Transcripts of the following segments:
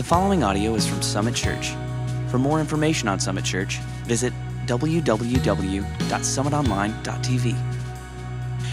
The following audio is from Summit Church. For more information on Summit Church, visit www.summitonline.tv.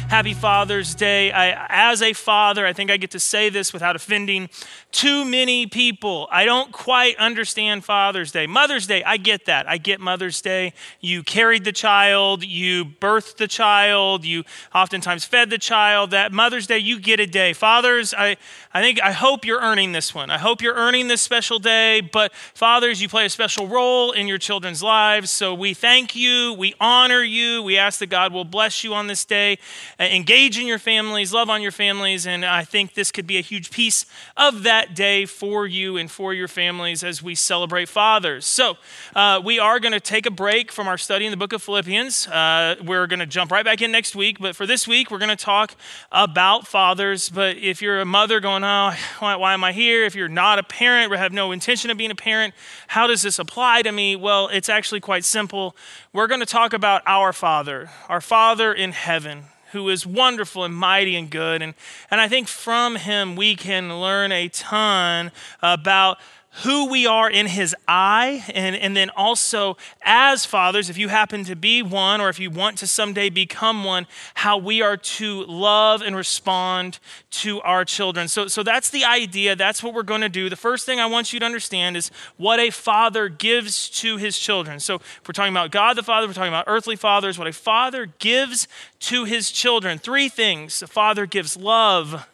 Happy Father's Day. I, as a father, I think I get to say this without offending too many people. I don't quite understand Father's Day. Mother's Day, I get that. I get Mother's Day. You carried the child, you birthed the child, you oftentimes fed the child. That Mother's Day, you get a day. Fathers, I, I think I hope you're earning this one. I hope you're earning this special day. But fathers, you play a special role in your children's lives. So we thank you, we honor you, we ask that God will bless you on this day. Uh, engage in your families, love on your families, and I think this could be a huge piece of that day for you and for your families as we celebrate fathers. So, uh, we are going to take a break from our study in the book of Philippians. Uh, we're going to jump right back in next week, but for this week, we're going to talk about fathers. But if you're a mother going, oh, why, why am I here? If you're not a parent or have no intention of being a parent, how does this apply to me? Well, it's actually quite simple. We're going to talk about our Father, our Father in heaven who is wonderful and mighty and good. And, and I think from him we can learn a ton about who we are in his eye, and, and then also as fathers, if you happen to be one or if you want to someday become one, how we are to love and respond to our children. So, so that's the idea. That's what we're going to do. The first thing I want you to understand is what a father gives to his children. So, if we're talking about God the Father, we're talking about earthly fathers, what a father gives to his children. Three things a father gives love,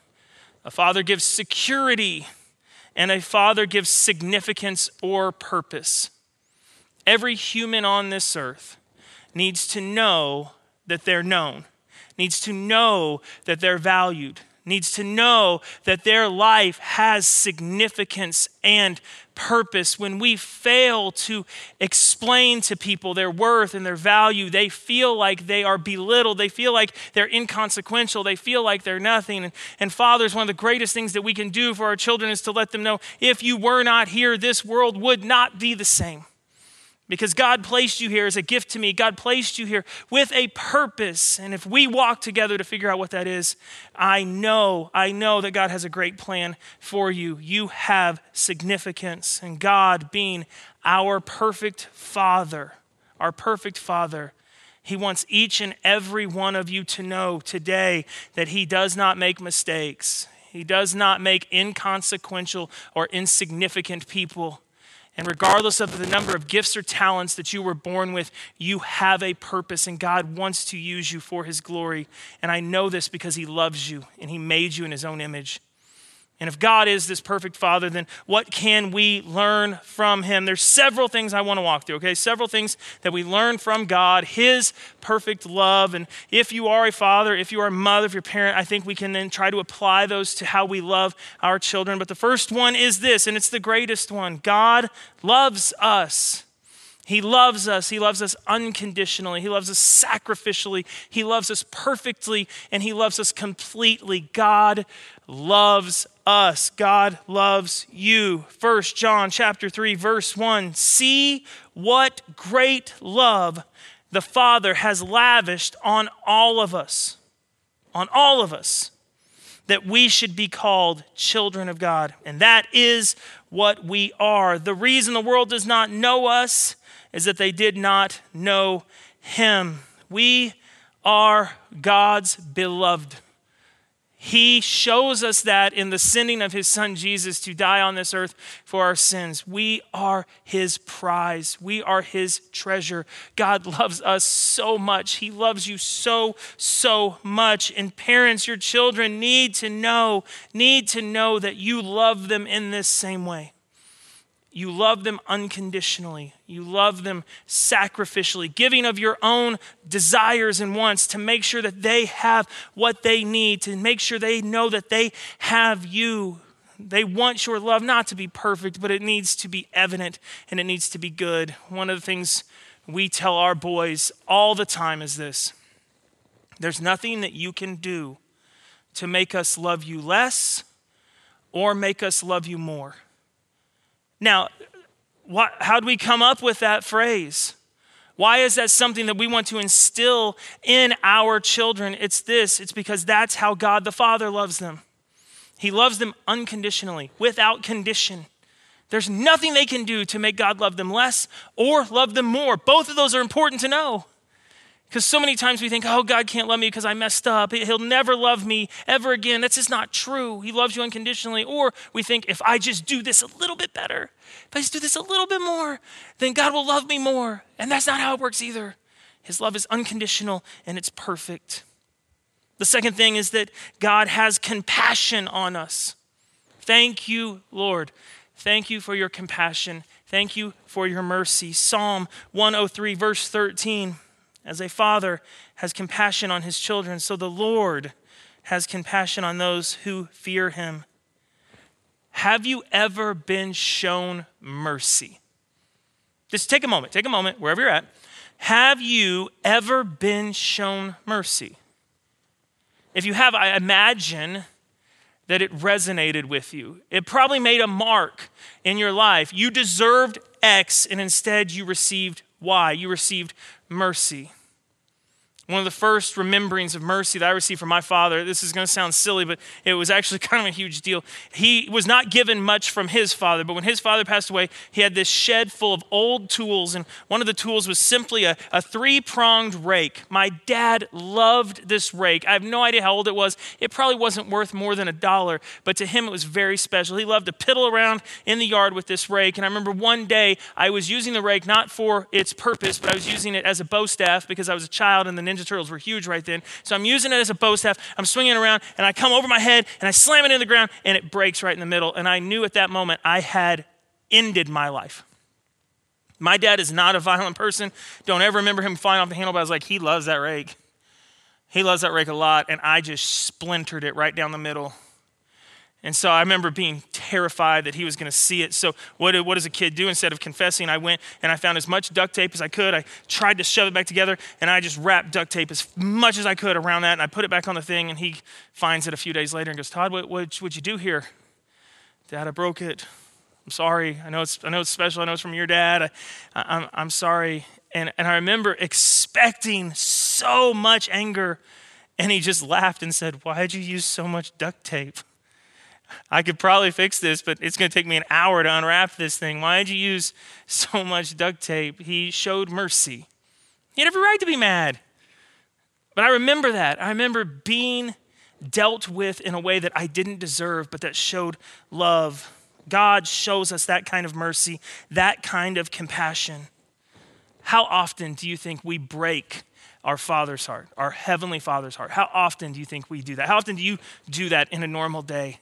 a father gives security and a father gives significance or purpose. Every human on this earth needs to know that they're known, needs to know that they're valued, needs to know that their life has significance and purpose. When we fail to explain to people their worth and their value, they feel like they are belittled. They feel like they're inconsequential. They feel like they're nothing. And, and fathers, one of the greatest things that we can do for our children is to let them know if you were not here, this world would not be the same because God placed you here as a gift to me. God placed you here with a purpose. And if we walk together to figure out what that is, I know, I know that God has a great plan for you. You have significance. And God, being our perfect Father, our perfect Father, he wants each and every one of you to know today that He does not make mistakes. He does not make inconsequential or insignificant people. And regardless of the number of gifts or talents that you were born with, you have a purpose, and God wants to use you for His glory. And I know this because He loves you and He made you in His own image. And if God is this perfect Father, then what can we learn from Him? There's several things I want to walk through, okay? Several things that we learn from God, His perfect love. And if you are a father, if you are a mother, if you're a parent, I think we can then try to apply those to how we love our children. But the first one is this, and it's the greatest one God loves us. He loves us. He loves us unconditionally. He loves us sacrificially. He loves us perfectly, and He loves us completely. God loves us. God loves you. First John chapter 3 verse 1. See what great love the Father has lavished on all of us. On all of us. That we should be called children of God. And that is what we are. The reason the world does not know us is that they did not know him. We are God's beloved. He shows us that in the sending of his son Jesus to die on this earth for our sins. We are his prize. We are his treasure. God loves us so much. He loves you so, so much. And parents, your children need to know, need to know that you love them in this same way. You love them unconditionally. You love them sacrificially, giving of your own desires and wants to make sure that they have what they need, to make sure they know that they have you. They want your love not to be perfect, but it needs to be evident and it needs to be good. One of the things we tell our boys all the time is this there's nothing that you can do to make us love you less or make us love you more. Now, what, how do we come up with that phrase? Why is that something that we want to instill in our children? It's this it's because that's how God the Father loves them. He loves them unconditionally, without condition. There's nothing they can do to make God love them less or love them more. Both of those are important to know. Because so many times we think, oh, God can't love me because I messed up. He'll never love me ever again. That's just not true. He loves you unconditionally. Or we think, if I just do this a little bit better, if I just do this a little bit more, then God will love me more. And that's not how it works either. His love is unconditional and it's perfect. The second thing is that God has compassion on us. Thank you, Lord. Thank you for your compassion. Thank you for your mercy. Psalm 103, verse 13 as a father has compassion on his children, so the Lord has compassion on those who fear him. Have you ever been shown mercy? Just take a moment, take a moment, wherever you're at. Have you ever been shown mercy? If you have, I imagine that it resonated with you. It probably made a mark in your life. You deserved X, and instead you received Y. You received mercy. One of the first rememberings of mercy that I received from my father, this is going to sound silly, but it was actually kind of a huge deal. He was not given much from his father, but when his father passed away, he had this shed full of old tools, and one of the tools was simply a, a three pronged rake. My dad loved this rake. I have no idea how old it was. It probably wasn't worth more than a dollar, but to him it was very special. He loved to piddle around in the yard with this rake, and I remember one day I was using the rake not for its purpose, but I was using it as a bow staff because I was a child and the Ninja Turtles were huge right then. So I'm using it as a bow staff. I'm swinging around and I come over my head and I slam it in the ground and it breaks right in the middle. And I knew at that moment I had ended my life. My dad is not a violent person. Don't ever remember him flying off the handle, but I was like, he loves that rake. He loves that rake a lot. And I just splintered it right down the middle. And so I remember being terrified that he was going to see it. So, what, what does a kid do? Instead of confessing, I went and I found as much duct tape as I could. I tried to shove it back together, and I just wrapped duct tape as much as I could around that. And I put it back on the thing, and he finds it a few days later and goes, Todd, what, what, what'd you do here? Dad, I broke it. I'm sorry. I know it's, I know it's special. I know it's from your dad. I, I, I'm, I'm sorry. And, and I remember expecting so much anger. And he just laughed and said, Why'd you use so much duct tape? I could probably fix this, but it's going to take me an hour to unwrap this thing. Why did you use so much duct tape? He showed mercy. He had every right to be mad. But I remember that. I remember being dealt with in a way that I didn't deserve, but that showed love. God shows us that kind of mercy, that kind of compassion. How often do you think we break our Father's heart, our Heavenly Father's heart? How often do you think we do that? How often do you do that in a normal day?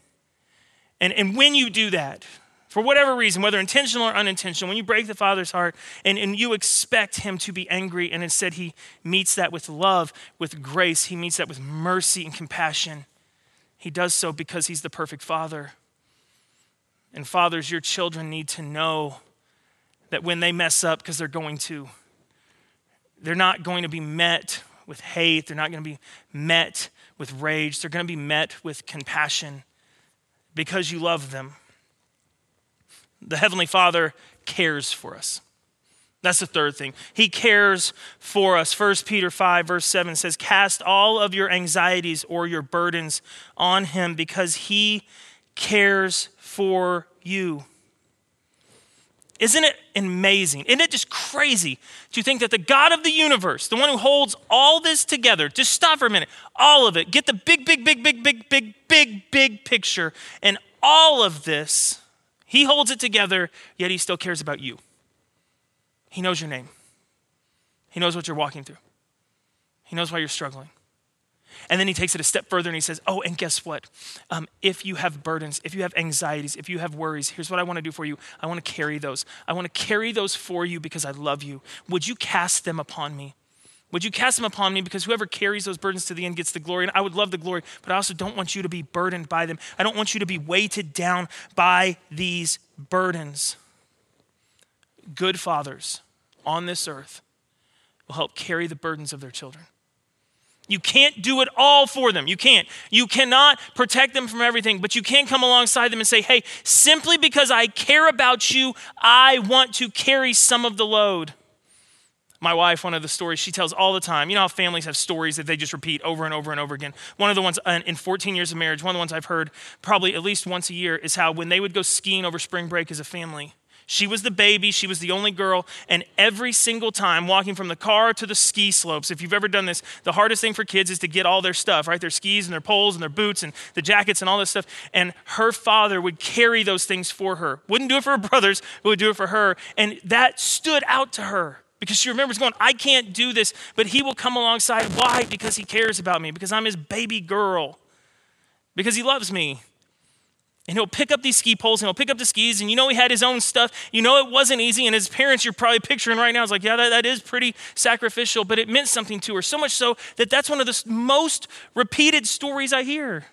And, and when you do that, for whatever reason, whether intentional or unintentional, when you break the Father's heart and, and you expect Him to be angry, and instead He meets that with love, with grace, He meets that with mercy and compassion, He does so because He's the perfect Father. And fathers, your children need to know that when they mess up, because they're going to, they're not going to be met with hate, they're not going to be met with rage, they're going to be met with compassion because you love them. The Heavenly Father cares for us. That's the third thing. He cares for us. 1 Peter 5, verse 7 says, Cast all of your anxieties or your burdens on him because he cares for you. Isn't it amazing? Isn't it just crazy to think that the God of the universe, the one who holds all this together, just stop for a minute, all of it, get the big, big, big, big, big, big, big, big picture, and all of this, he holds it together, yet he still cares about you. He knows your name, he knows what you're walking through, he knows why you're struggling. And then he takes it a step further and he says, Oh, and guess what? Um, if you have burdens, if you have anxieties, if you have worries, here's what I want to do for you. I want to carry those. I want to carry those for you because I love you. Would you cast them upon me? Would you cast them upon me? Because whoever carries those burdens to the end gets the glory. And I would love the glory, but I also don't want you to be burdened by them. I don't want you to be weighted down by these burdens. Good fathers on this earth will help carry the burdens of their children. You can't do it all for them. You can't. You cannot protect them from everything, but you can come alongside them and say, hey, simply because I care about you, I want to carry some of the load. My wife, one of the stories she tells all the time, you know how families have stories that they just repeat over and over and over again. One of the ones uh, in 14 years of marriage, one of the ones I've heard probably at least once a year is how when they would go skiing over spring break as a family, she was the baby, she was the only girl, and every single time walking from the car to the ski slopes, if you've ever done this, the hardest thing for kids is to get all their stuff, right? Their skis and their poles and their boots and the jackets and all this stuff. And her father would carry those things for her. Wouldn't do it for her brothers, but would do it for her. And that stood out to her because she remembers going, I can't do this, but he will come alongside. Why? Because he cares about me, because I'm his baby girl, because he loves me. And he'll pick up these ski poles and he'll pick up the skis. And you know, he had his own stuff. You know, it wasn't easy. And his parents, you're probably picturing right now, is like, yeah, that, that is pretty sacrificial. But it meant something to her. So much so that that's one of the most repeated stories I hear.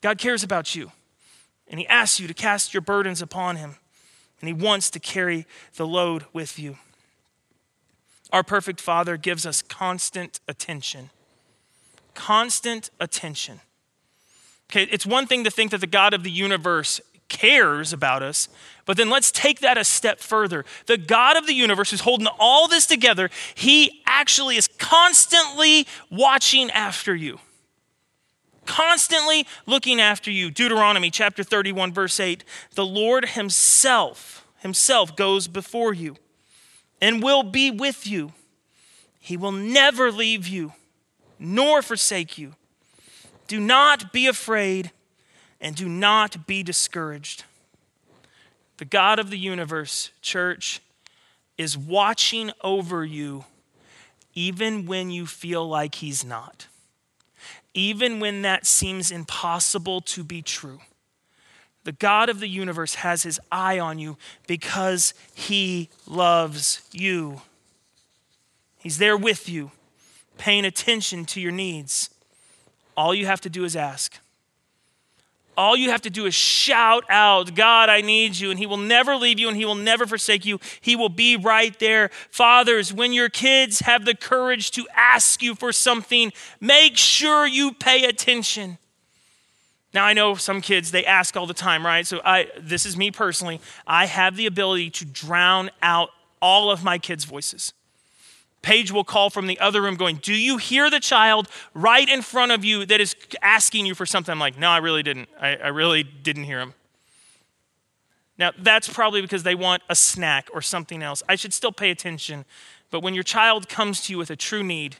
God cares about you. And he asks you to cast your burdens upon him. And he wants to carry the load with you. Our perfect Father gives us constant attention. Constant attention. Okay, it's one thing to think that the God of the universe cares about us, but then let's take that a step further. The God of the universe who's holding all this together, he actually is constantly watching after you. Constantly looking after you. Deuteronomy chapter 31 verse 8, the Lord himself himself goes before you and will be with you. He will never leave you nor forsake you. Do not be afraid and do not be discouraged. The God of the universe, church, is watching over you even when you feel like He's not, even when that seems impossible to be true. The God of the universe has His eye on you because He loves you. He's there with you, paying attention to your needs. All you have to do is ask. All you have to do is shout out, God, I need you. And He will never leave you and He will never forsake you. He will be right there. Fathers, when your kids have the courage to ask you for something, make sure you pay attention. Now I know some kids they ask all the time, right? So I this is me personally. I have the ability to drown out all of my kids' voices. Paige will call from the other room going, Do you hear the child right in front of you that is asking you for something? I'm like, No, I really didn't. I, I really didn't hear him. Now, that's probably because they want a snack or something else. I should still pay attention. But when your child comes to you with a true need,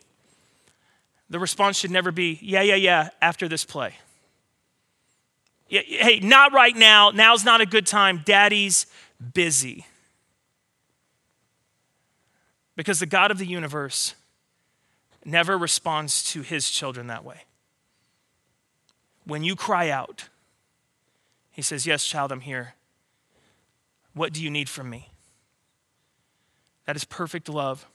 the response should never be, Yeah, yeah, yeah, after this play. Yeah, hey, not right now. Now's not a good time. Daddy's busy. Because the God of the universe never responds to his children that way. When you cry out, he says, Yes, child, I'm here. What do you need from me? That is perfect love.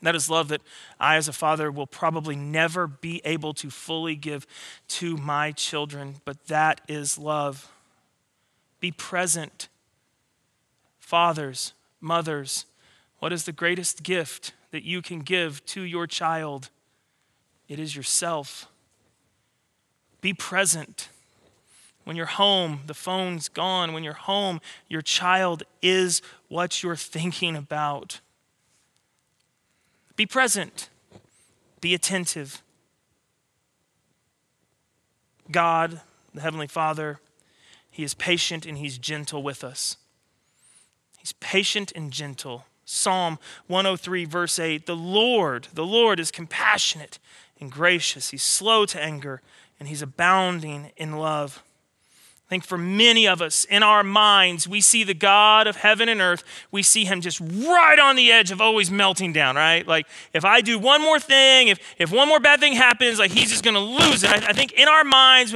That is love that I, as a father, will probably never be able to fully give to my children, but that is love. Be present. Fathers, mothers, what is the greatest gift that you can give to your child? It is yourself. Be present. When you're home, the phone's gone. When you're home, your child is what you're thinking about. Be present. Be attentive. God, the Heavenly Father, He is patient and He's gentle with us. He's patient and gentle. Psalm 103, verse 8 The Lord, the Lord is compassionate and gracious. He's slow to anger and he's abounding in love. I think for many of us in our minds, we see the God of heaven and earth, we see him just right on the edge of always melting down, right? Like if I do one more thing, if, if one more bad thing happens, like he's just going to lose it. I, I, think in our minds,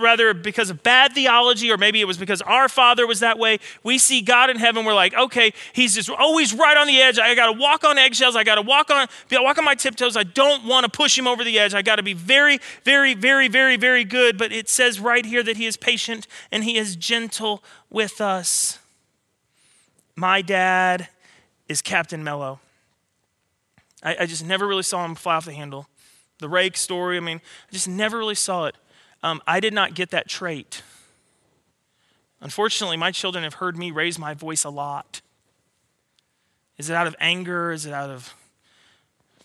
rather because of bad theology, or maybe it was because our father was that way, we see God in heaven, we're like, okay, he's just always right on the edge. I got to walk on eggshells. I got to walk on, walk on my tiptoes. I don't want to push him over the edge. I got to be very, very, very, very, very good. But it says right here that he is patient and he is gentle with us. My dad is Captain Mellow. I, I just never really saw him fly off the handle. The rake story, I mean, I just never really saw it. Um, I did not get that trait. Unfortunately, my children have heard me raise my voice a lot. Is it out of anger? Is it out of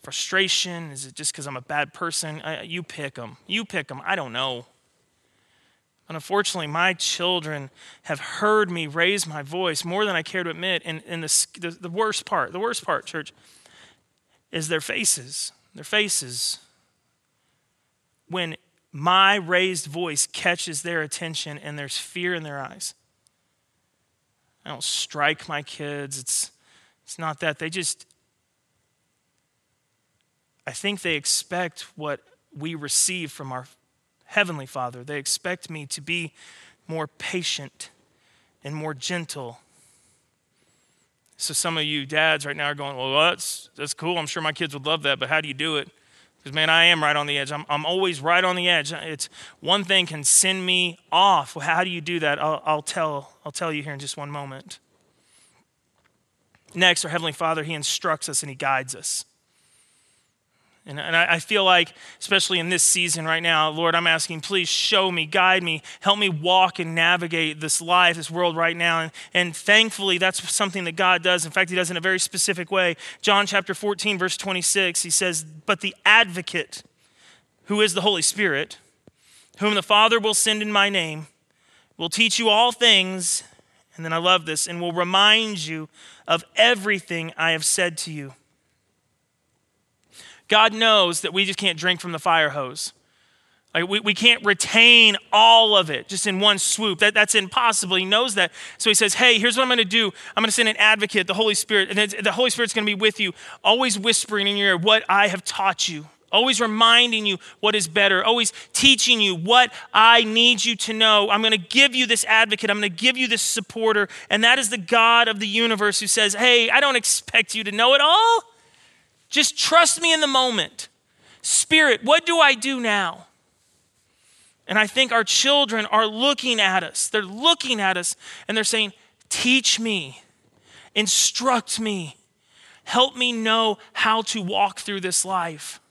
frustration? Is it just because I'm a bad person? I, you pick them. You pick them. I don't know. Unfortunately, my children have heard me raise my voice more than I care to admit. And, and the, the, the worst part, the worst part, church, is their faces. Their faces. When my raised voice catches their attention and there's fear in their eyes. I don't strike my kids. It's, it's not that. They just, I think they expect what we receive from our Heavenly Father. They expect me to be more patient and more gentle. So some of you dads right now are going, well, that's, that's cool. I'm sure my kids would love that, but how do you do it? Because, man, I am right on the edge. I'm, I'm always right on the edge. It's one thing can send me off. Well, how do you do that? I'll, I'll, tell, I'll tell you here in just one moment. Next, our Heavenly Father, He instructs us and He guides us. And, and I, I feel like, especially in this season right now, Lord, I'm asking, please show me, guide me, help me walk and navigate this life, this world right now. And, and thankfully, that's something that God does. In fact, He does in a very specific way. John chapter 14, verse 26, He says, But the advocate, who is the Holy Spirit, whom the Father will send in my name, will teach you all things. And then I love this, and will remind you of everything I have said to you. God knows that we just can't drink from the fire hose. Like we, we can't retain all of it just in one swoop. That, that's impossible. He knows that. So he says, Hey, here's what I'm going to do. I'm going to send an advocate, the Holy Spirit. And the Holy Spirit's going to be with you, always whispering in your ear what I have taught you, always reminding you what is better, always teaching you what I need you to know. I'm going to give you this advocate. I'm going to give you this supporter. And that is the God of the universe who says, Hey, I don't expect you to know it all. Just trust me in the moment. Spirit, what do I do now? And I think our children are looking at us. They're looking at us and they're saying, Teach me, instruct me, help me know how to walk through this life.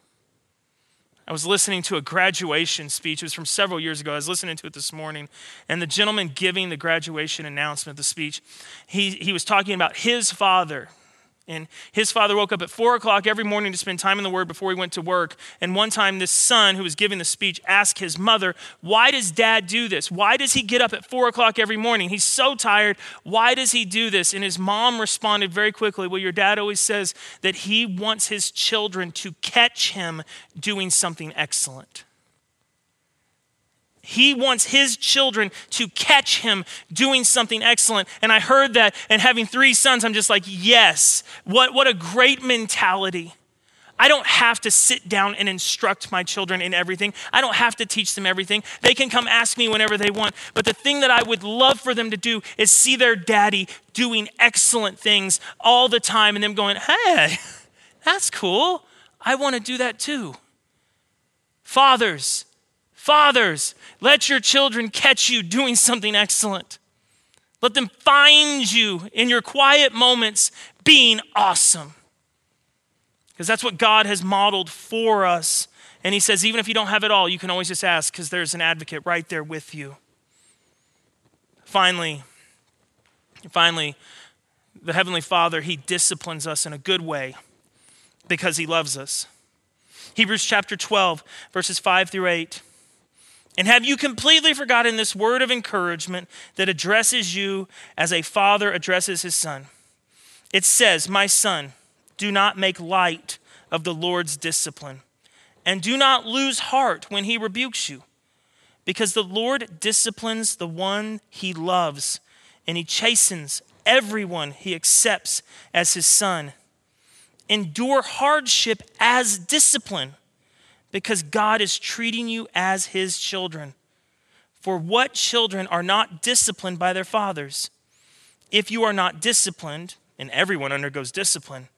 I was listening to a graduation speech. It was from several years ago. I was listening to it this morning. And the gentleman giving the graduation announcement, the speech, he, he was talking about his father and his father woke up at four o'clock every morning to spend time in the Word before he went to work. And one time, this son who was giving the speech asked his mother, Why does dad do this? Why does he get up at four o'clock every morning? He's so tired. Why does he do this? And his mom responded very quickly, Well, your dad always says that he wants his children to catch him doing something excellent. He wants his children to catch him doing something excellent. And I heard that, and having three sons, I'm just like, yes, what, what a great mentality. I don't have to sit down and instruct my children in everything. I don't have to teach them everything. They can come ask me whenever they want. But the thing that I would love for them to do is see their daddy doing excellent things all the time and them going, hey, that's cool. I want to do that too. Fathers, Fathers, let your children catch you doing something excellent. Let them find you in your quiet moments being awesome. Because that's what God has modeled for us. And He says, even if you don't have it all, you can always just ask because there's an advocate right there with you. Finally, finally, the Heavenly Father, He disciplines us in a good way because He loves us. Hebrews chapter 12, verses 5 through 8. And have you completely forgotten this word of encouragement that addresses you as a father addresses his son? It says, My son, do not make light of the Lord's discipline, and do not lose heart when he rebukes you, because the Lord disciplines the one he loves, and he chastens everyone he accepts as his son. Endure hardship as discipline because God is treating you as his children. For what children are not disciplined by their fathers? If you are not disciplined, and everyone undergoes discipline,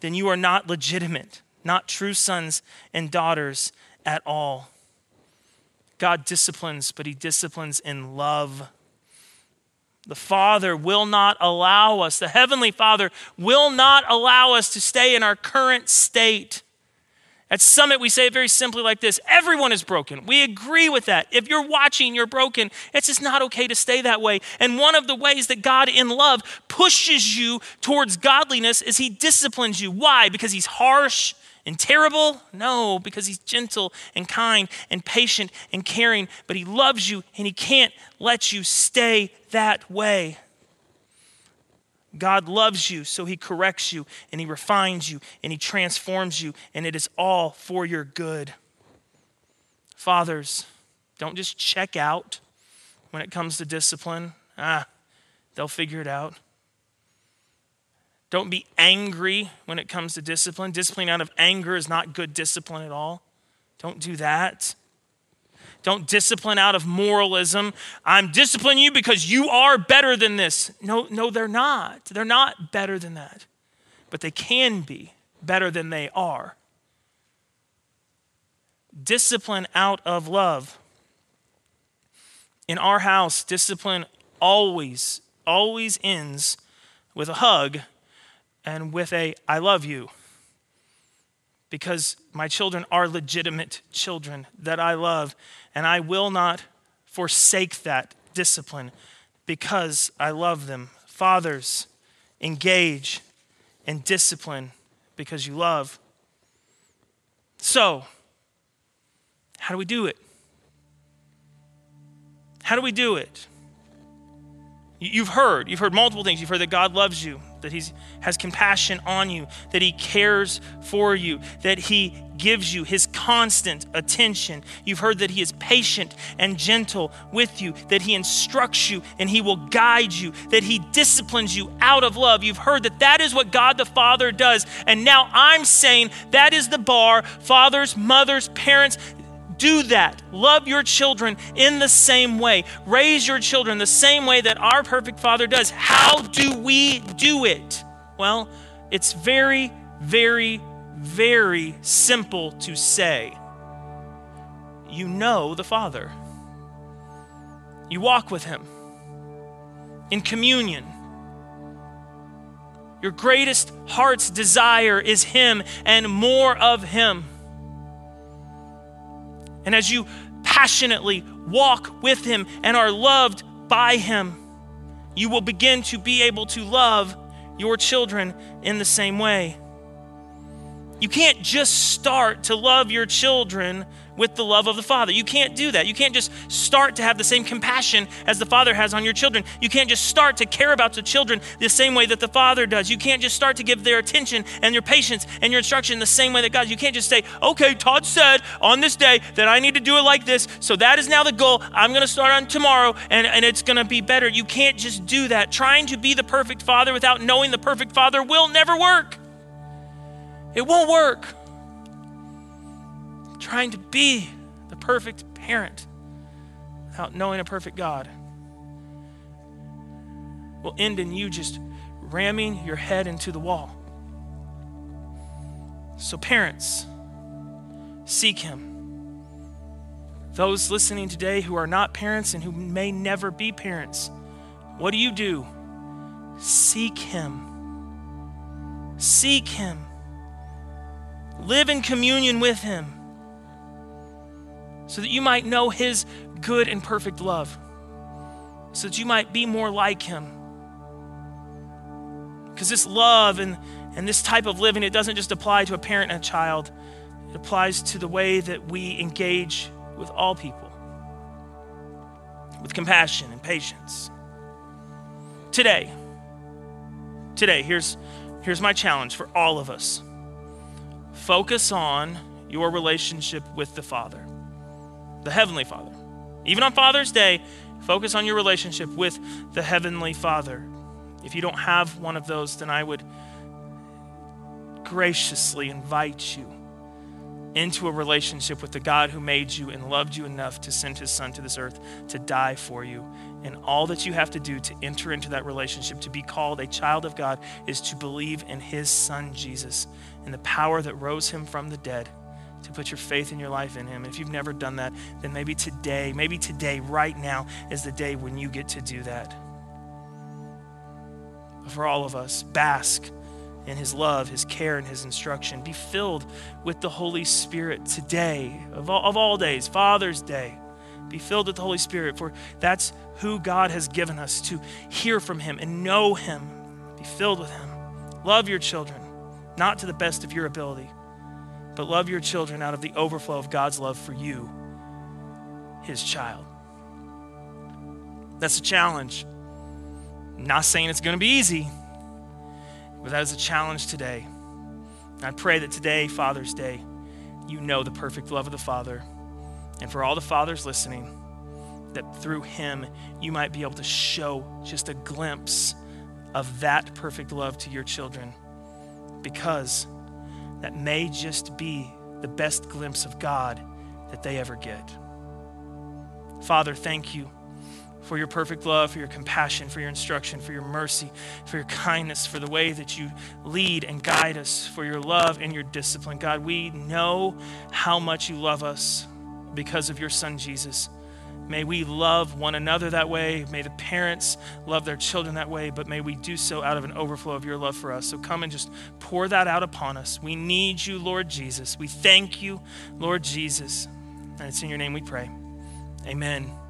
then you are not legitimate, not true sons and daughters at all. God disciplines, but he disciplines in love. The Father will not allow us, the Heavenly Father will not allow us to stay in our current state At Summit, we say it very simply like this Everyone is broken. We agree with that. If you're watching, you're broken. It's just not okay to stay that way. And one of the ways that God, in love, pushes you towards godliness is He disciplines you. Why? Because He's harsh and terrible? No, because He's gentle and kind and patient and caring. But He loves you and He can't let you stay that way. God loves you, so he corrects you and he refines you and he transforms you, and it is all for your good. Fathers, don't just check out when it comes to discipline. Ah, they'll figure it out. Don't be angry when it comes to discipline. Discipline out of anger is not good discipline at all. Don't do that. Don't discipline out of moralism. I'm disciplining you because you are better than this. No, no, they're not. They're not better than that. But they can be better than they are. Discipline out of love. In our house, discipline always, always ends with a hug and with a I love you because my children are legitimate children that I love, and I will not forsake that discipline because I love them. Fathers, engage and discipline because you love. So, how do we do it? How do we do it? You've heard, you've heard multiple things. You've heard that God loves you, that He has compassion on you, that He cares for you, that He gives you His constant attention. You've heard that He is patient and gentle with you, that He instructs you and He will guide you, that He disciplines you out of love. You've heard that that is what God the Father does. And now I'm saying that is the bar. Fathers, mothers, parents, do that. Love your children in the same way. Raise your children the same way that our perfect Father does. How do we do it? Well, it's very, very, very simple to say. You know the Father, you walk with Him in communion. Your greatest heart's desire is Him and more of Him. And as you passionately walk with Him and are loved by Him, you will begin to be able to love your children in the same way. You can't just start to love your children with the love of the Father. You can't do that. You can't just start to have the same compassion as the Father has on your children. You can't just start to care about the children the same way that the Father does. You can't just start to give their attention and your patience and your instruction the same way that God. You can't just say, okay, Todd said on this day that I need to do it like this, so that is now the goal. I'm going to start on tomorrow and, and it's going to be better. You can't just do that. Trying to be the perfect Father without knowing the perfect Father will never work. It won't work trying to be the perfect parent without knowing a perfect God will end in you just ramming your head into the wall. So, parents, seek Him. Those listening today who are not parents and who may never be parents, what do you do? Seek Him. Seek Him. Live in communion with Him so that you might know His good and perfect love, so that you might be more like Him. Because this love and, and this type of living, it doesn't just apply to a parent and a child, it applies to the way that we engage with all people with compassion and patience. Today, today, here's, here's my challenge for all of us focus on your relationship with the Father the Heavenly Father. Even on Father's Day, focus on your relationship with the Heavenly Father. If you don't have one of those, then I would graciously invite you into a relationship with the God who made you and loved you enough to send his son to this earth to die for you. And all that you have to do to enter into that relationship, to be called a child of God, is to believe in his son Jesus and the power that rose him from the dead to put your faith in your life in Him. And if you've never done that, then maybe today, maybe today, right now, is the day when you get to do that. For all of us, bask in his love, his care, and his instruction. Be filled with the Holy Spirit today, of all, of all days, Father's Day. Be filled with the Holy Spirit, for that's who God has given us to hear from him and know him. Be filled with him. Love your children, not to the best of your ability, but love your children out of the overflow of God's love for you, his child. That's a challenge. I'm not saying it's going to be easy. But that is a challenge today. I pray that today, Father's Day, you know the perfect love of the Father. And for all the fathers listening, that through him you might be able to show just a glimpse of that perfect love to your children. Because that may just be the best glimpse of God that they ever get. Father, thank you for your perfect love, for your compassion, for your instruction, for your mercy, for your kindness, for the way that you lead and guide us, for your love and your discipline. God, we know how much you love us because of your Son, Jesus. May we love one another that way. May the parents love their children that way, but may we do so out of an overflow of your love for us. So come and just pour that out upon us. We need you, Lord Jesus. We thank you, Lord Jesus. And it's in your name we pray. Amen.